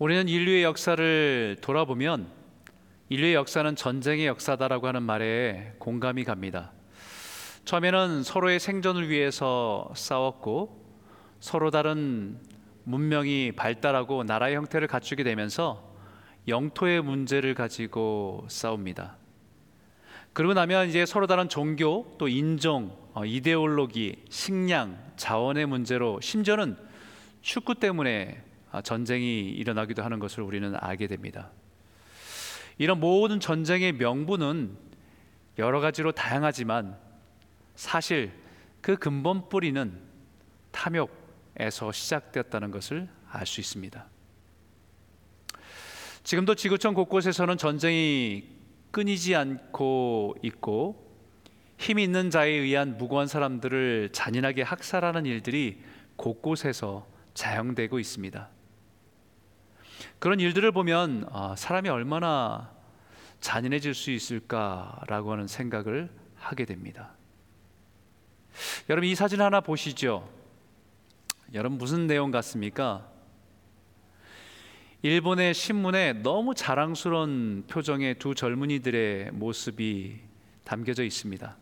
우리는 인류의 역사를 돌아보면 인류의 역사는 전쟁의 역사다라고 하는 말에 공감이 갑니다. 처음에는 서로의 생존을 위해서 싸웠고 서로 다른 문명이 발달하고 나라의 형태를 갖추게 되면서 영토의 문제를 가지고 싸웁니다. 그러고 나면 이제 서로 다른 종교, 또 인종, 어, 이데올로기, 식량, 자원의 문제로 심지어는 축구 때문에 아, 전쟁이 일어나기도 하는 것을 우리는 알게 됩니다. 이런 모든 전쟁의 명분은 여러 가지로 다양하지만 사실 그 근본 뿌리는 탐욕에서 시작되었다는 것을 알 수 있습니다. 지금도 지구촌 곳곳에서는 전쟁이 끊이지 않고 있고 힘이 있는 자에 의한 무고한 사람들을 잔인하게 학살하는 일들이 곳곳에서 자영되고 있습니다. 그런 일들을 보면 아, 사람이 얼마나 잔인해질 수 있을까라고 하는 생각을 하게 됩니다. 여러분 이 사진 하나 보시죠. 여러분 무슨 내용 같습니까? 일본의 신문에 너무 자랑스러운 표정의 두 젊은이들의 모습이 담겨져 있습니다.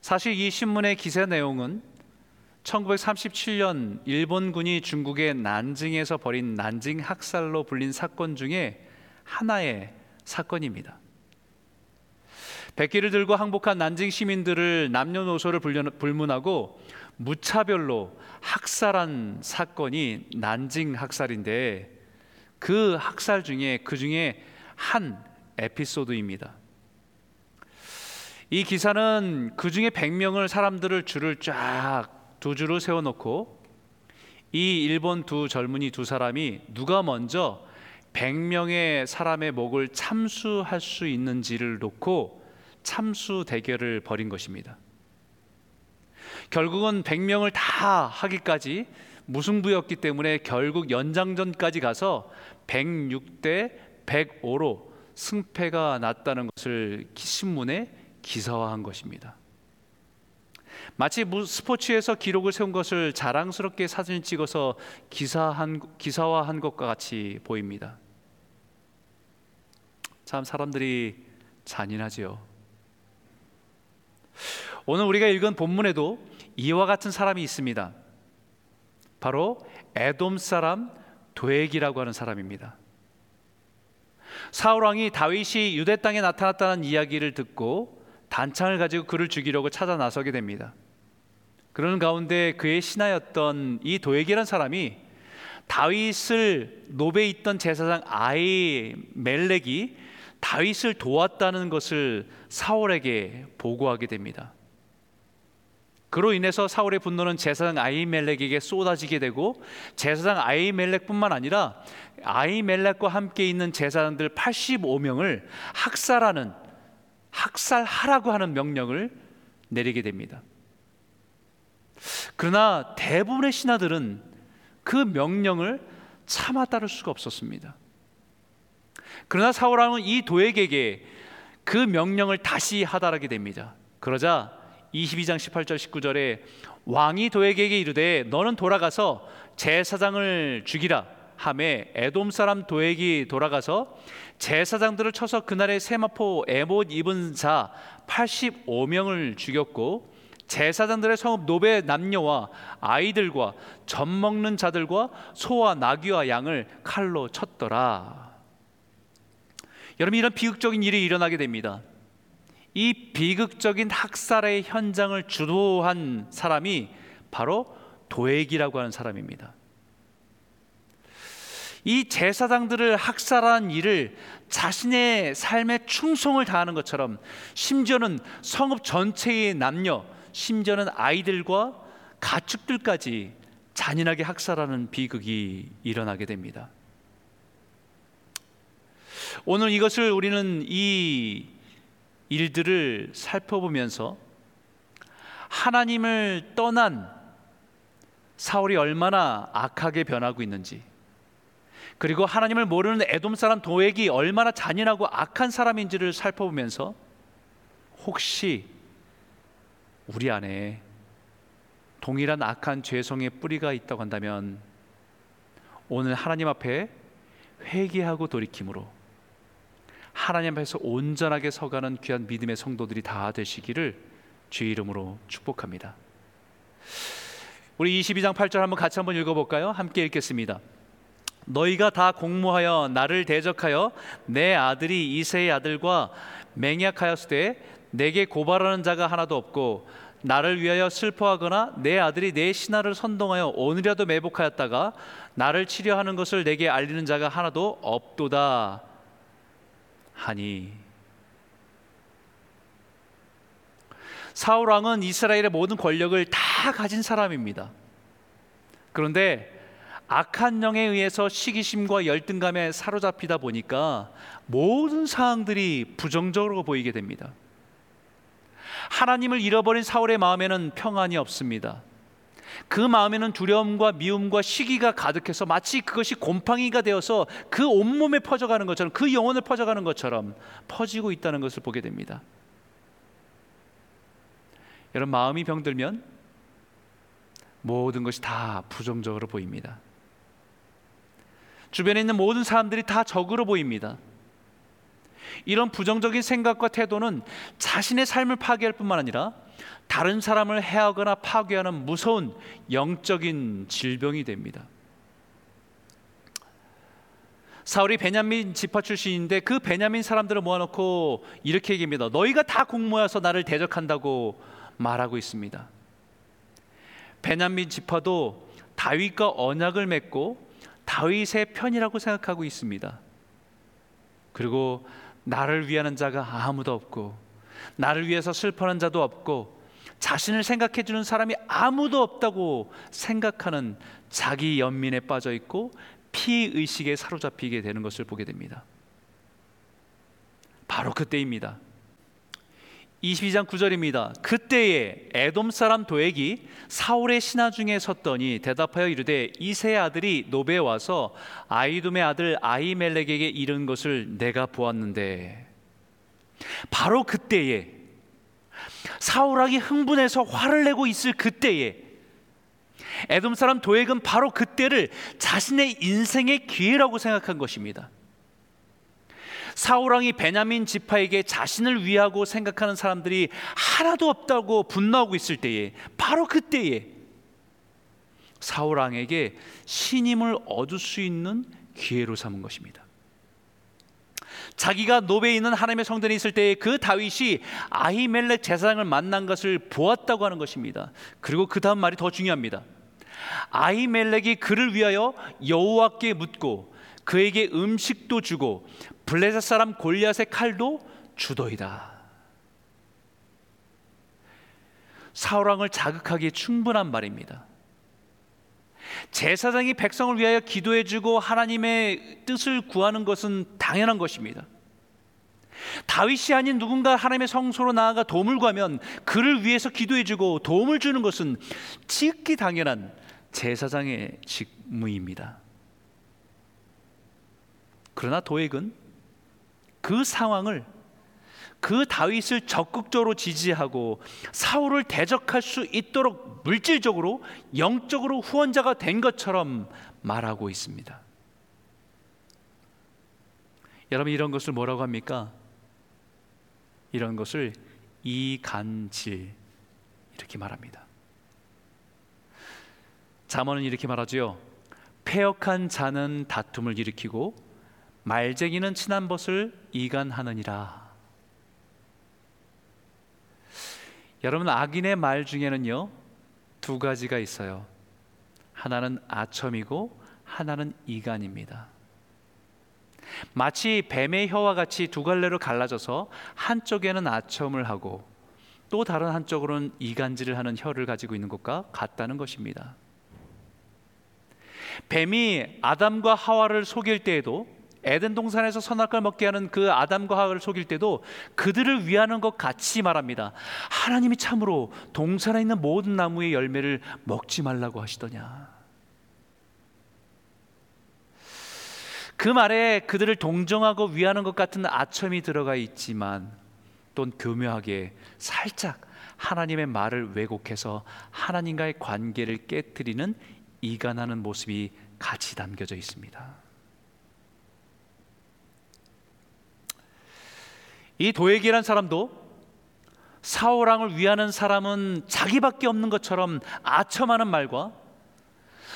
사실 이 신문의 기사 내용은 1937년 일본군이 중국의 난징에서 벌인 난징 학살로 불린 사건 중에 하나의 사건입니다. 백기를 들고 항복한 난징 시민들을 남녀노소를 불문하고 무차별로 학살한 사건이 난징 학살인데 그 학살 중에 그 중에 한 에피소드입니다. 이 기사는 그 중에 100명을 사람들을 줄을 쫙 두 줄을 세워놓고 이 일본 두 젊은이 두 사람이 누가 먼저 100명의 사람의 목을 참수할 수 있는지를 놓고 참수 대결을 벌인 것입니다. 결국은 100명을 다 하기까지 무승부였기 때문에 결국 연장전까지 가서 106대 105로 승패가 났다는 것을 신문에 기사화한 것입니다. 마치 스포츠에서 기록을 세운 것을 자랑스럽게 사진을 찍어서 기사한, 기사화한 것과 같이 보입니다. 참 사람들이 잔인하지요. 오늘 우리가 읽은 본문에도 이와 같은 사람이 있습니다. 바로 에돔 사람 도액이라고 하는 사람입니다. 사울 왕이 다윗이 유대 땅에 나타났다는 이야기를 듣고 단창을 가지고 그를 죽이려고 찾아 나서게 됩니다. 그러는 가운데 그의 신하였던 이 도액이라는 사람이 다윗을 노베 있던 제사장 아이 멜렉이 다윗을 도왔다는 것을 사울에게 보고하게 됩니다. 그로 인해서 사울의 분노는 제사장 아이멜렉에게 쏟아지게 되고 제사장 아이멜렉뿐만 아니라 아이멜렉과 함께 있는 제사장들 85명을 학살하는 학살하라고 하는 명령을 내리게 됩니다. 그러나 대부분의 신하들은 그 명령을 참아 따를 수가 없었습니다. 그러나 사울 왕은 이 도액에게 그 명령을 다시 하달하게 됩니다. 그러자 22장 18절 19절에 왕이 도액에게 이르되 너는 돌아가서 제사장을 죽이라 함에 에돔 사람 도액이 돌아가서 제사장들을 쳐서 그날의 세마포 에못 입은 자 85명을 죽였고 제사장들의 성읍 노베 남녀와 아이들과 젖 먹는 자들과 소와 나귀와 양을 칼로 쳤더라. 여러분 이런 비극적인 일이 일어나게 됩니다. 이 비극적인 학살의 현장을 주도한 사람이 바로 도액이라고 하는 사람입니다. 이 제사장들을 학살한 일을 자신의 삶에 충성을 다하는 것처럼 심지어는 성읍 전체의 남녀, 심지어는 아이들과 가축들까지 잔인하게 학살하는 비극이 일어나게 됩니다. 오늘 이것을 우리는 이 일들을 살펴보면서 하나님을 떠난 사울이 얼마나 악하게 변하고 있는지 그리고 하나님을 모르는 에돔 사람 도액이 얼마나 잔인하고 악한 사람인지를 살펴보면서 혹시 우리 안에 동일한 악한 죄성의 뿌리가 있다고 한다면 오늘 하나님 앞에 회개하고 돌이킴으로 하나님 앞에서 온전하게 서가는 귀한 믿음의 성도들이 다 되시기를 주의 이름으로 축복합니다. 우리 22장 8절 한번 같이 한번 읽어 볼까요? 함께 읽겠습니다. 너희가 다 공모하여 나를 대적하여 내 아들이 이세의 아들과 맹약하였을 내게 고발하는 자가 하나도 없고 나를 위하여 슬퍼하거나 내 아들이 내 신하를 선동하여 오늘이라도 매복하였다가 나를 치려하는 것을 내게 알리는 자가 하나도 없도다 하니 사울 왕은 이스라엘의 모든 권력을 다 가진 사람입니다. 그런데 악한 영에 의해서 시기심과 열등감에 사로잡히다 보니까 모든 사항들이 부정적으로 보이게 됩니다. 하나님을 잃어버린 사울의 마음에는 평안이 없습니다. 그 마음에는 두려움과 미움과 시기가 가득해서 마치 그것이 곰팡이가 되어서 그 온몸에 퍼져가는 것처럼 그 영혼을 퍼져가는 것처럼 퍼지고 있다는 것을 보게 됩니다. 여러분 마음이 병들면 모든 것이 다 부정적으로 보입니다. 주변에 있는 모든 사람들이 다 적으로 보입니다. 이런 부정적인 생각과 태도는 자신의 삶을 파괴할 뿐만 아니라 다른 사람을 해하거나 파괴하는 무서운 영적인 질병이 됩니다. 사울이 베냐민 지파 출신인데 그 베냐민 사람들을 모아놓고 이렇게 얘기합니다. 너희가 다 공모해서 나를 대적한다고 말하고 있습니다. 베냐민 지파도 다윗과 언약을 맺고 다윗의 편이라고 생각하고 있습니다. 그리고 나를 위하는 자가 아무도 없고 나를 위해서 슬퍼하는 자도 없고 자신을 생각해 주는 사람이 아무도 없다고 생각하는 자기 연민에 빠져 있고 피의식에 사로잡히게 되는 것을 보게 됩니다. 바로 그때입니다. 22장 9절입니다. 그때에 에돔 사람 도액이 사울의 신하 중에 섰더니 대답하여 이르되 이세 아들이 노베에 와서 아이돔의 아들 아이멜렉에게 이른 것을 내가 보았는데 바로 그때에 사울왕이 흥분해서 화를 내고 있을 그때에 에돔 사람 도액은 바로 그때를 자신의 인생의 기회라고 생각한 것입니다. 사울 왕이 베냐민 지파에게 자신을 위하고 생각하는 사람들이 하나도 없다고 분노하고 있을 때에 바로 그때에 사울 왕에게 신임을 얻을 수 있는 기회로 삼은 것입니다. 자기가 노베에 있는 하나님의 성전에 있을 때에 그 다윗이 아히멜렉 제사장을 만난 것을 보았다고 하는 것입니다. 그리고 그 다음 말이 더 중요합니다. 아히멜렉이 그를 위하여 여호와께 묻고 그에게 음식도 주고 블레셋 사람 골리앗의 칼도 주도이다. 사울 왕을 자극하기에 충분한 말입니다. 제사장이 백성을 위하여 기도해 주고 하나님의 뜻을 구하는 것은 당연한 것입니다. 다윗이 아닌 누군가 하나님의 성소로 나아가 도움을 구하면 그를 위해서 기도해 주고 도움을 주는 것은 지극히 당연한 제사장의 직무입니다. 그러나 도액은 그 상황을 그 다윗을 적극적으로 지지하고 사울을 대적할 수 있도록 물질적으로 영적으로 후원자가 된 것처럼 말하고 있습니다. 여러분 이런 것을 뭐라고 합니까? 이런 것을 이간질 이렇게 말합니다. 잠언은 이렇게 말하죠. 폐역한 자는 다툼을 일으키고 말쟁이는 친한 벗을 이간하느니라. 여러분 악인의 말 중에는요 두 가지가 있어요. 하나는 아첨이고 하나는 이간입니다. 마치 뱀의 혀와 같이 두 갈래로 갈라져서 한쪽에는 아첨을 하고 또 다른 한쪽으로는 이간질을 하는 혀를 가지고 있는 것과 같다는 것입니다. 뱀이 아담과 하와를 속일 때에도 에덴 동산에서 선악과를 먹게 하는 그 아담과 하와를 속일 때도 그들을 위하는 것 같이 말합니다. 하나님이 참으로 동산에 있는 모든 나무의 열매를 먹지 말라고 하시더냐. 그 말에 그들을 동정하고 위하는 것 같은 아첨이 들어가 있지만 또 교묘하게 살짝 하나님의 말을 왜곡해서 하나님과의 관계를 깨뜨리는 이간하는 모습이 같이 담겨져 있습니다. 이 도액이란 사람도 사울 왕을 위하는 사람은 자기밖에 없는 것처럼 아첨하는 말과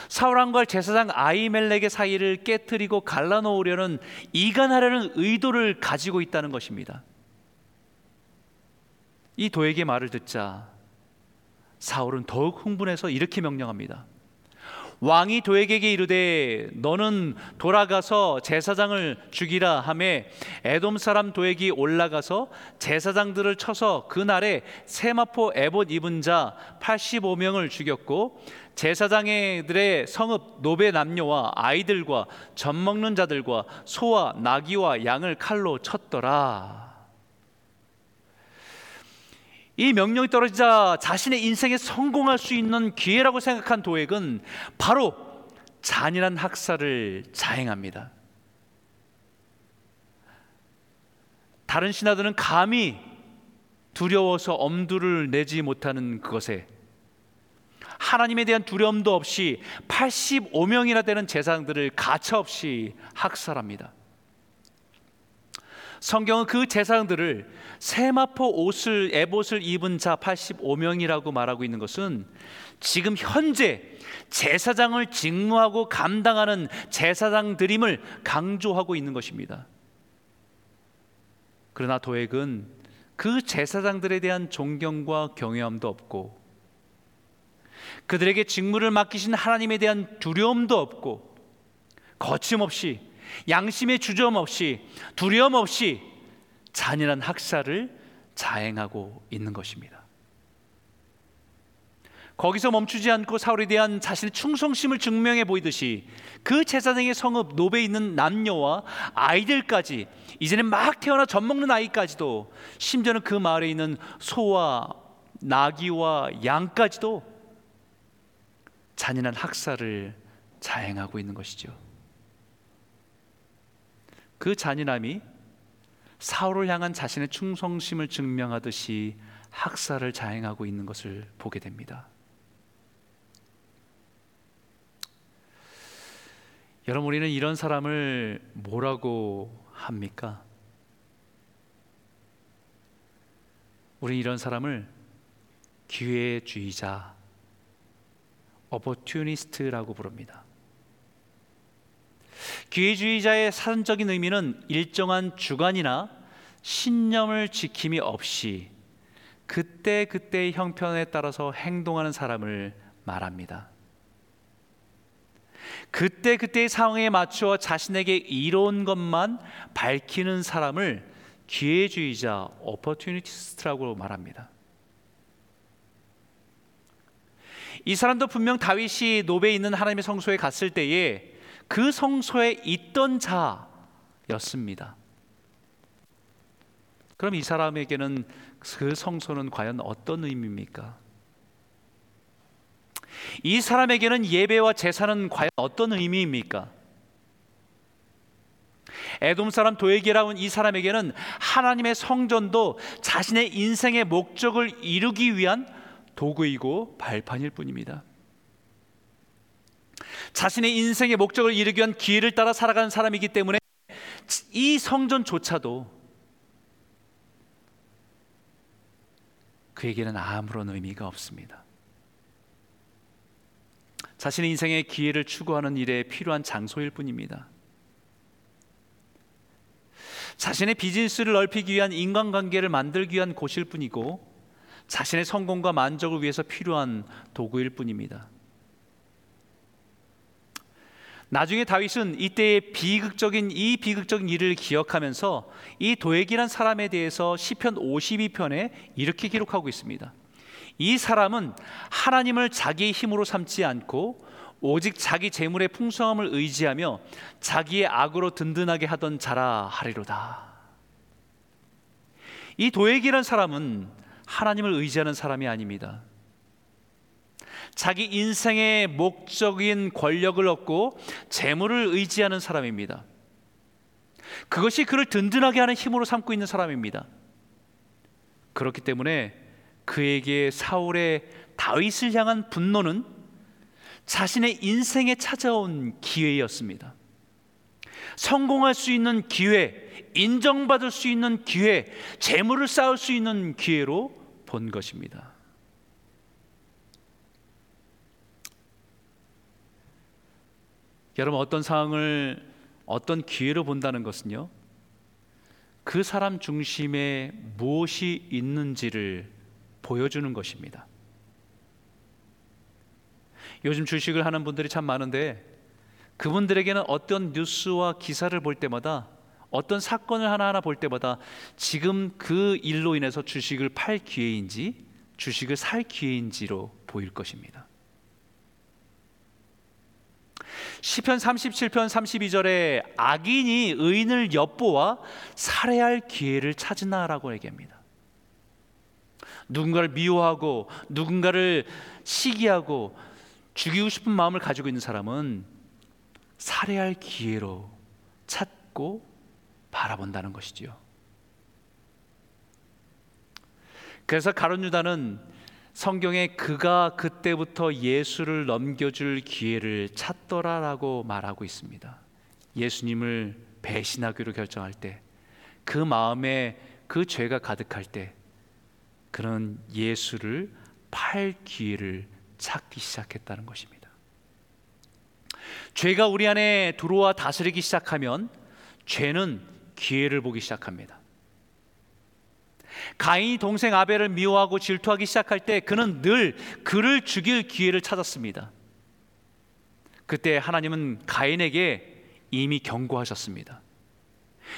사울 왕과 제사장 아이멜렉의 사이를 깨뜨리고 갈라놓으려는 이간하려는 의도를 가지고 있다는 것입니다. 이 도액의 말을 듣자 사울은 더욱 흥분해서 이렇게 명령합니다. 왕이 도액에게 이르되 너는 돌아가서 제사장을 죽이라 하매 에돔 사람 도액이 올라가서 제사장들을 쳐서 그날에 세마포 에봇 입은 자 85명을 죽였고 제사장들의 성읍 노베 남녀와 아이들과 젖 먹는 자들과 소와 나귀와 양을 칼로 쳤더라. 이 명령이 떨어지자 자신의 인생에 성공할 수 있는 기회라고 생각한 도액은 바로 잔인한 학살을 자행합니다. 다른 신하들은 감히 두려워서 엄두를 내지 못하는 그것에 하나님에 대한 두려움도 없이 85명이나 되는 제사장들을 가차없이 학살합니다. 성경은 그 제사장들을 세마포 옷을 에봇을 입은 자 85명이라고 말하고 있는 것은 지금 현재 제사장을 직무하고 감당하는 제사장들임을 강조하고 있는 것입니다. 그러나 도액은 그 제사장들에 대한 존경과 경외함도 없고 그들에게 직무를 맡기신 하나님에 대한 두려움도 없고 거침없이 양심의 주저함 없이 두려움 없이 잔인한 학살을 자행하고 있는 것입니다. 거기서 멈추지 않고 사울에 대한 자신의 충성심을 증명해 보이듯이 그 제사장의 성읍 노베에 있는 남녀와 아이들까지 이제는 막 태어나 젖 먹는 아이까지도 심지어는 그 마을에 있는 소와 나귀와 양까지도 잔인한 학살을 자행하고 있는 것이죠. 그 잔인함이 사울을 향한 자신의 충성심을 증명하듯이 학살을 자행하고 있는 것을 보게 됩니다. 여러분 우리는 이런 사람을 뭐라고 합니까? 우리 이런 사람을 기회주의자, 어버튜니스트라고 부릅니다. 기회주의자의 사전적인 의미는 일정한 주관이나 신념을 지킴이 없이 그때 그때의 형편에 따라서 행동하는 사람을 말합니다. 그때 그때의 상황에 맞추어 자신에게 이로운 것만 밝히는 사람을 기회주의자, 오퍼튜니티스트라고 말합니다. 이 사람도 분명 다윗이 노베에 있는 하나님의 성소에 갔을 때에 그 성소에 있던 자였습니다. 그럼 이 사람에게는 그 성소는 과연 어떤 의미입니까? 이 사람에게는 예배와 제사는 과연 어떤 의미입니까? 에돔 사람 도에게라운 이 사람에게는 하나님의 성전도 자신의 인생의 목적을 이루기 위한 도구이고 발판일 뿐입니다. 자신의 인생의 목적을 이루기 위한 기회를 따라 살아가는 사람이기 때문에 이 성전조차도 그에게는 아무런 의미가 없습니다. 자신의 인생의 기회를 추구하는 일에 필요한 장소일 뿐입니다. 자신의 비즈니스를 넓히기 위한 인간관계를 만들기 위한 곳일 뿐이고 자신의 성공과 만족을 위해서 필요한 도구일 뿐입니다. 나중에 다윗은 이때의 비극적인 이 비극적인 일을 기억하면서 이 도액이란 사람에 대해서 시편 52편에 이렇게 기록하고 있습니다. 이 사람은 하나님을 자기의 힘으로 삼지 않고 오직 자기 재물의 풍성함을 의지하며 자기의 악으로 든든하게 하던 자라 하리로다. 이 도액이란 사람은 하나님을 의지하는 사람이 아닙니다. 자기 인생의 목적인 권력을 얻고 재물을 의지하는 사람입니다. 그것이 그를 든든하게 하는 힘으로 삼고 있는 사람입니다. 그렇기 때문에 그에게 사울의 다윗을 향한 분노는 자신의 인생에 찾아온 기회였습니다. 성공할 수 있는 기회, 인정받을 수 있는 기회, 재물을 쌓을 수 있는 기회로 본 것입니다. 여러분 어떤 상황을 어떤 기회로 본다는 것은요. 그 사람 중심에 무엇이 있는지를 보여주는 것입니다. 요즘 주식을 하는 분들이 참 많은데 그분들에게는 어떤 뉴스와 기사를 볼 때마다 어떤 사건을 하나하나 볼 때마다 지금 그 일로 인해서 주식을 팔 기회인지 주식을 살 기회인지로 보일 것입니다. 시편 37편 32절에 악인이 의인을 엿보아 살해할 기회를 찾으나라고 얘기합니다. 누군가를 미워하고 누군가를 시기하고 죽이고 싶은 마음을 가지고 있는 사람은 살해할 기회로 찾고 바라본다는 것이지요. 그래서 가론 유다는 성경에 그가 그때부터 예수를 넘겨줄 기회를 찾더라라고 말하고 있습니다. 예수님을 배신하기로 결정할 때, 그 마음에 그 죄가 가득할 때, 그는 예수를 팔 기회를 찾기 시작했다는 것입니다. 죄가 우리 안에 들어와 다스리기 시작하면 죄는 기회를 보기 시작합니다. 가인이 동생 아벨을 미워하고 질투하기 시작할 때 그는 늘 그를 죽일 기회를 찾았습니다. 그때 하나님은 가인에게 이미 경고하셨습니다.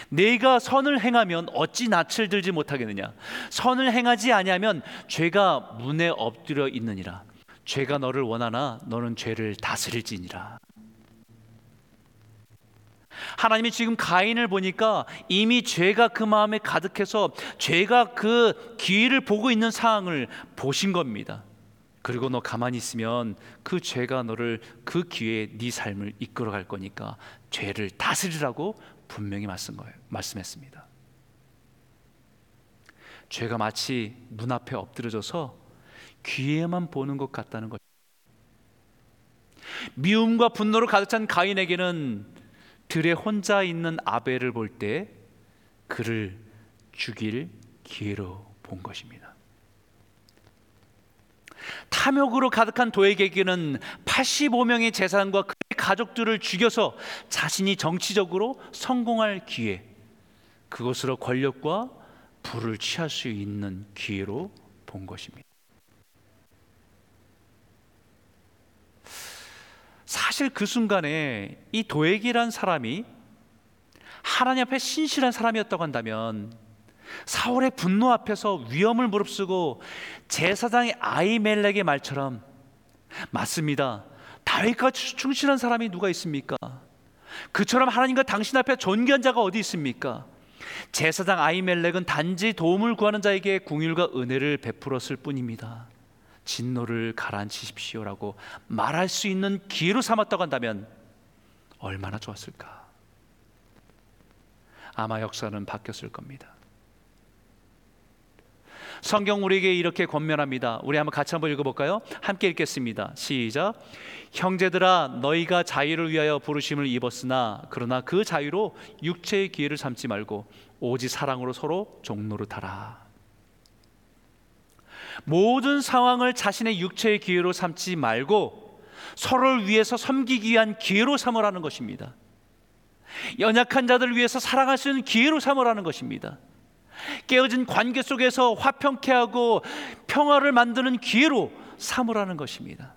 내가 선을 행하면 어찌 낯을 들지 못하겠느냐? 선을 행하지 아니하면 죄가 문에 엎드려 있느니라. 죄가 너를 원하나 너는 죄를 다스릴지니라. 하나님이 지금 가인을 보니까 이미 죄가 그 마음에 가득해서 죄가 그 기회를 보고 있는 상황을 보신 겁니다. 그리고 너 가만히 있으면 그 죄가 너를 그 기회에 네 삶을 이끌어 갈 거니까 죄를 다스리라고 분명히 말씀 거예요. 말씀했습니다. 죄가 마치 문 앞에 엎드려져서 귀에만 보는 것 같다는 것. 미움과 분노로 가득 찬 가인에게는 들에 혼자 있는 아벨을 볼 때 그를 죽일 기회로 본 것입니다. 탐욕으로 가득한 도에게는 85명의 재산과 그의 가족들을 죽여서 자신이 정치적으로 성공할 기회, 그것으로 권력과 부를 취할 수 있는 기회로 본 것입니다. 사실 그 순간에 이 도액이란 사람이 하나님 앞에 신실한 사람이었다고 한다면 사울의 분노 앞에서 위험을 무릅쓰고 제사장의 아이멜렉의 말처럼 맞습니다. 다윗과 충실한 사람이 누가 있습니까? 그처럼 하나님과 당신 앞에 존귀한 자가 어디 있습니까? 제사장 아이멜렉은 단지 도움을 구하는 자에게 궁율과 은혜를 베풀었을 뿐입니다. 진노를 가라앉히십시오라고 말할 수 있는 기회로 삼았다고 한다면 얼마나 좋았을까? 아마 역사는 바뀌었을 겁니다. 성경 우리에게 이렇게 권면합니다. 우리 한번 같이 한번 읽어볼까요? 함께 읽겠습니다. 시작. 형제들아, 너희가 자유를 위하여 부르심을 입었으나 그러나 그 자유로 육체의 기회를 삼지 말고 오직 사랑으로 서로 종노릇하라. 모든 상황을 자신의 육체의 기회로 삼지 말고 서로를 위해서 섬기기 위한 기회로 삼으라는 것입니다. 연약한 자들을 위해서 사랑할 수 있는 기회로 삼으라는 것입니다. 깨어진 관계 속에서 화평케 하고 평화를 만드는 기회로 삼으라는 것입니다.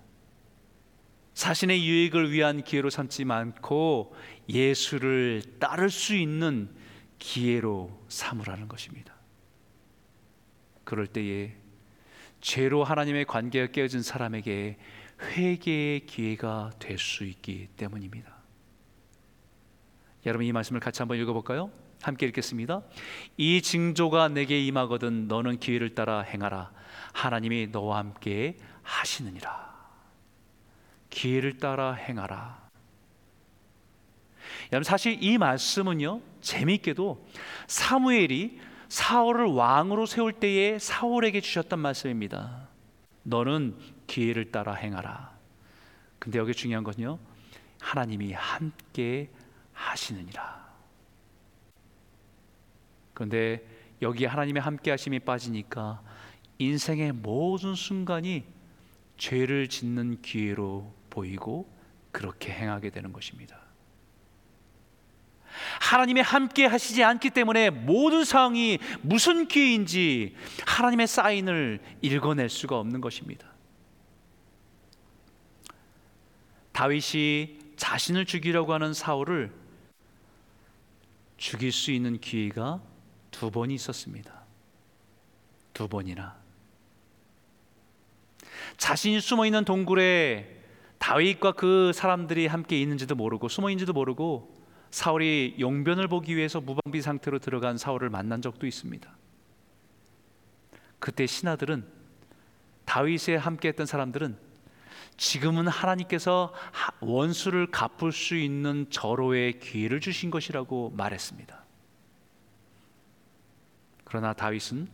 자신의 유익을 위한 기회로 삼지 않고 예수를 따를 수 있는 기회로 삼으라는 것입니다. 그럴 때에 죄로 하나님의 관계가 깨어진 사람에게 회개의 기회가 될 수 있기 때문입니다. 여러분 이 말씀을 같이 한번 읽어볼까요? 함께 읽겠습니다. 이 징조가 내게 임하거든 너는 기회를 따라 행하라. 하나님이 너와 함께 하시느니라. 기회를 따라 행하라. 여러분 사실 이 말씀은요 재미있게도 사무엘이 사울을 왕으로 세울 때에 사울에게 주셨던 말씀입니다. 너는 기회를 따라 행하라. 근데 여기 중요한 건요. 하나님이 함께 하시느니라. 그런데 여기 하나님의 함께 하심이 빠지니까 인생의 모든 순간이 죄를 짓는 기회로 보이고 그렇게 행하게 되는 것입니다. 하나님의 함께 하시지 않기 때문에 모든 상황이 무슨 기회인지 하나님의 사인을 읽어낼 수가 없는 것입니다. 다윗이 자신을 죽이려고 하는 사울을 죽일 수 있는 기회가 두 번이 있었습니다. 두 번이나. 자신이 숨어 있는 동굴에 다윗과 그 사람들이 함께 있는지도 모르고 숨어 있는지도 모르고 사울이 용변을 보기 위해서 무방비 상태로 들어간 사울을 만난 적도 있습니다. 그때 신하들은 다윗에 함께했던 사람들은 지금은 하나님께서 원수를 갚을 수 있는 절호의 기회를 주신 것이라고 말했습니다. 그러나 다윗은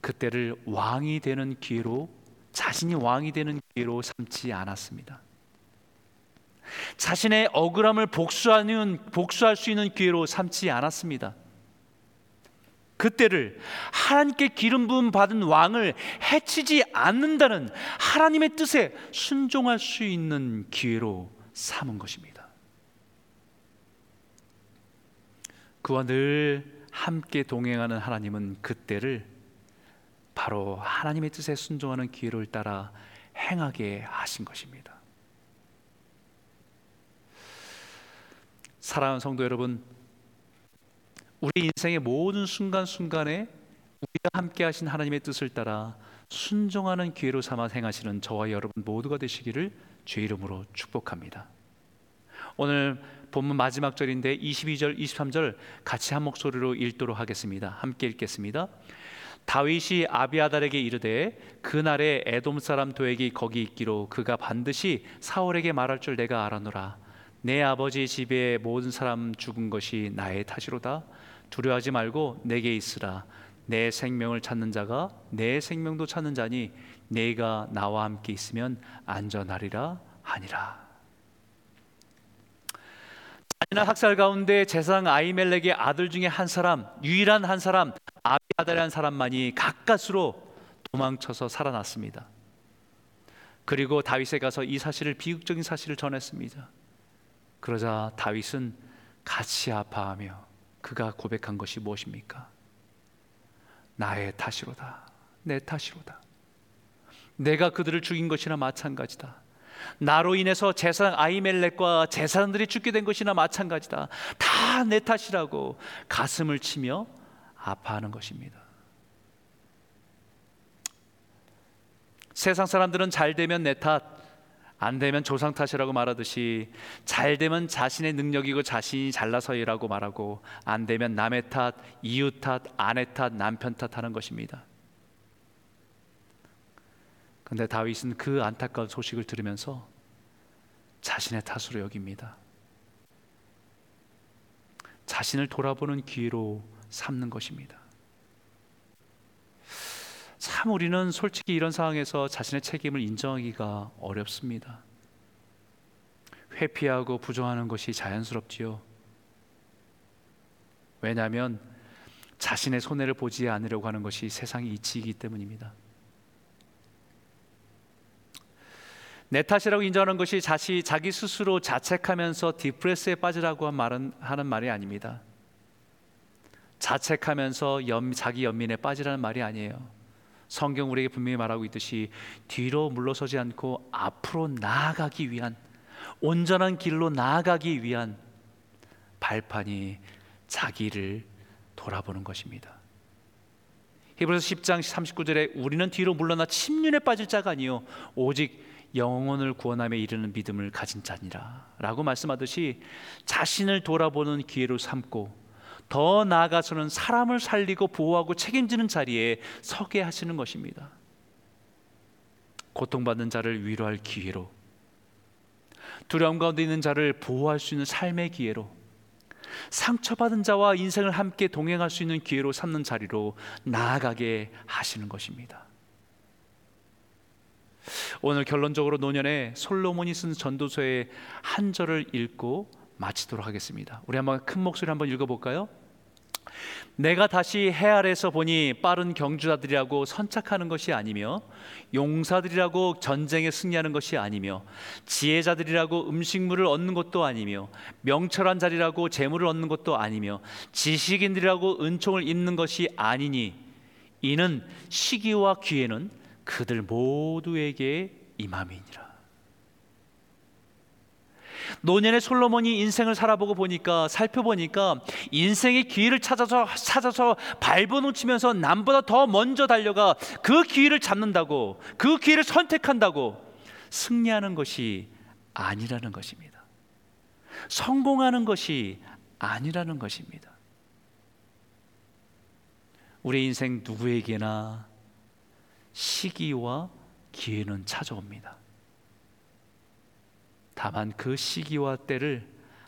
그때를 왕이 되는 기회로 자신이 왕이 되는 기회로 삼지 않았습니다. 자신의 억울함을 복수하는 복수할 수 있는 기회로 삼지 않았습니다. 그때를 하나님께 기름 부음 받은 왕을 해치지 않는다는 하나님의 뜻에 순종할 수 있는 기회로 삼은 것입니다. 그와 늘 함께 동행하는 하나님은 그때를 바로 하나님의 뜻에 순종하는 기회를 따라 행하게 하신 것입니다. 사랑하는 성도 여러분, 우리 인생의 모든 순간순간에 우리가 함께 하신 하나님의 뜻을 따라 순종하는 기회로 삼아 행하시는 저와 여러분 모두가 되시기를 주 이름으로 축복합니다. 오늘 본문 마지막 절인데 22절, 23절 같이 한 목소리로 읽도록 하겠습니다. 함께 읽겠습니다. 다윗이 아비아달에게 이르되 그날에 에돔 사람 도액이 거기 있기로 그가 반드시 사울에게 말할 줄 내가 알아노라. 내 아버지 집에 모든 사람 죽은 것이 나의 탓이로다. 두려워하지 말고 내게 있으라. 내 생명을 찾는 자가 내 생명도 찾는 자니 내가 나와 함께 있으면 안전하리라 하니라. 잔인한 학살 가운데 제사장 아이멜렉의 아들 중에 한 사람, 유일한 한 사람 아비아달이라는 사람만이 가까스로 도망쳐서 살아났습니다. 그리고 다윗에 가서 이 사실을 비극적인 사실을 전했습니다. 그러자 다윗은 같이 아파하며 그가 고백한 것이 무엇입니까? 나의 탓이로다. 내 탓이로다. 내가 그들을 죽인 것이나 마찬가지다. 나로 인해서 제사 아이멜렉과 제사장들이 죽게 된 것이나 마찬가지다. 다 내 탓이라고 가슴을 치며 아파하는 것입니다. 세상 사람들은 잘 되면 내 탓, 안 되면 조상 탓이라고 말하듯이 잘 되면 자신의 능력이고 자신이 잘나서이라고 말하고 안 되면 남의 탓, 이웃 탓, 아내 탓, 남편 탓하는 것입니다. 근데 다윗은 그 안타까운 소식을 들으면서 자신의 탓으로 여깁니다. 자신을 돌아보는 기회로 삼는 것입니다. 참 우리는 솔직히 이런 상황에서 자신의 책임을 인정하기가 어렵습니다. 회피하고 부정하는 것이 자연스럽지요. 왜냐하면 자신의 손해를 보지 않으려고 하는 것이 세상의 이치이기 때문입니다. 내 탓이라고 인정하는 것이 자시 자기 스스로 자책하면서 디프레스에 빠지라고 말은 하는 말이 아닙니다. 자책하면서 연, 자기 연민에 빠지라는 말이 아니에요. 성경 우리에게 분명히 말하고 있듯이 뒤로 물러서지 않고 앞으로 나아가기 위한 온전한 길로 나아가기 위한 발판이 자기를 돌아보는 것입니다. 히브리서 10장 39절에 우리는 뒤로 물러나 침륜에 빠질 자가 아니요 오직 영혼을 구원함에 이르는 믿음을 가진 자니라라고 말씀하듯이 자신을 돌아보는 기회로 삼고 더 나아가서는 사람을 살리고 보호하고 책임지는 자리에 서게 하시는 것입니다. 고통받는 자를 위로할 기회로 두려움 가운데 있는 자를 보호할 수 있는 삶의 기회로 상처받은 자와 인생을 함께 동행할 수 있는 기회로 삼는 자리로 나아가게 하시는 것입니다. 오늘 결론적으로 노년에 솔로몬이 쓴 전도서의 한 절을 읽고 마치도록 하겠습니다. 우리 한번 큰 목소리 한번 읽어볼까요? 내가 다시 해 아래서 보니 빠른 경주자들이라고 선착하는 것이 아니며 용사들이라고 전쟁에 승리하는 것이 아니며 지혜자들이라고 음식물을 얻는 것도 아니며 명철한 자리라고 재물을 얻는 것도 아니며 지식인들이라고 은총을 입는 것이 아니니 이는 시기와 기회는 그들 모두에게 임함이니라. 노년의 솔로몬이 인생을 살아보고 보니까 살펴보니까 인생의 기회를 찾아서 찾아서 밟아놓치면서 남보다 더 먼저 달려가 그 기회를 잡는다고 그 기회를 선택한다고 승리하는 것이 아니라는 것입니다. 성공하는 것이 아니라는 것입니다. 우리 인생 누구에게나 시기와 기회는 찾아옵니다. 다만 그 시기와 때를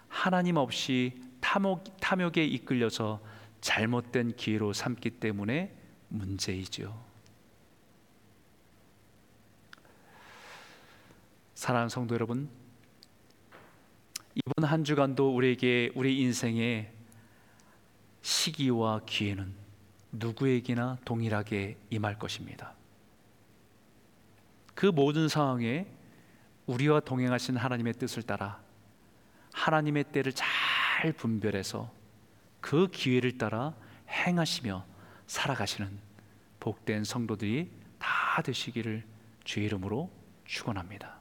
하나님 없이 탐욕, 탐욕에 이끌려서 잘못된 기회로 삼기 때문에 문제이죠. 사랑하는 성도 여러분, 이번 한 주간도 우리에게 우리 인생의 시기와 기회는 누구에게나 동일하게 임할 것입니다. 그 모든 상황에 우리와 동행하신 하나님의 뜻을 따라 하나님의 때를 잘 분별해서 그 기회를 따라 행하시며 살아가시는 복된 성도들이 다 되시기를 주의 이름으로 축원합니다.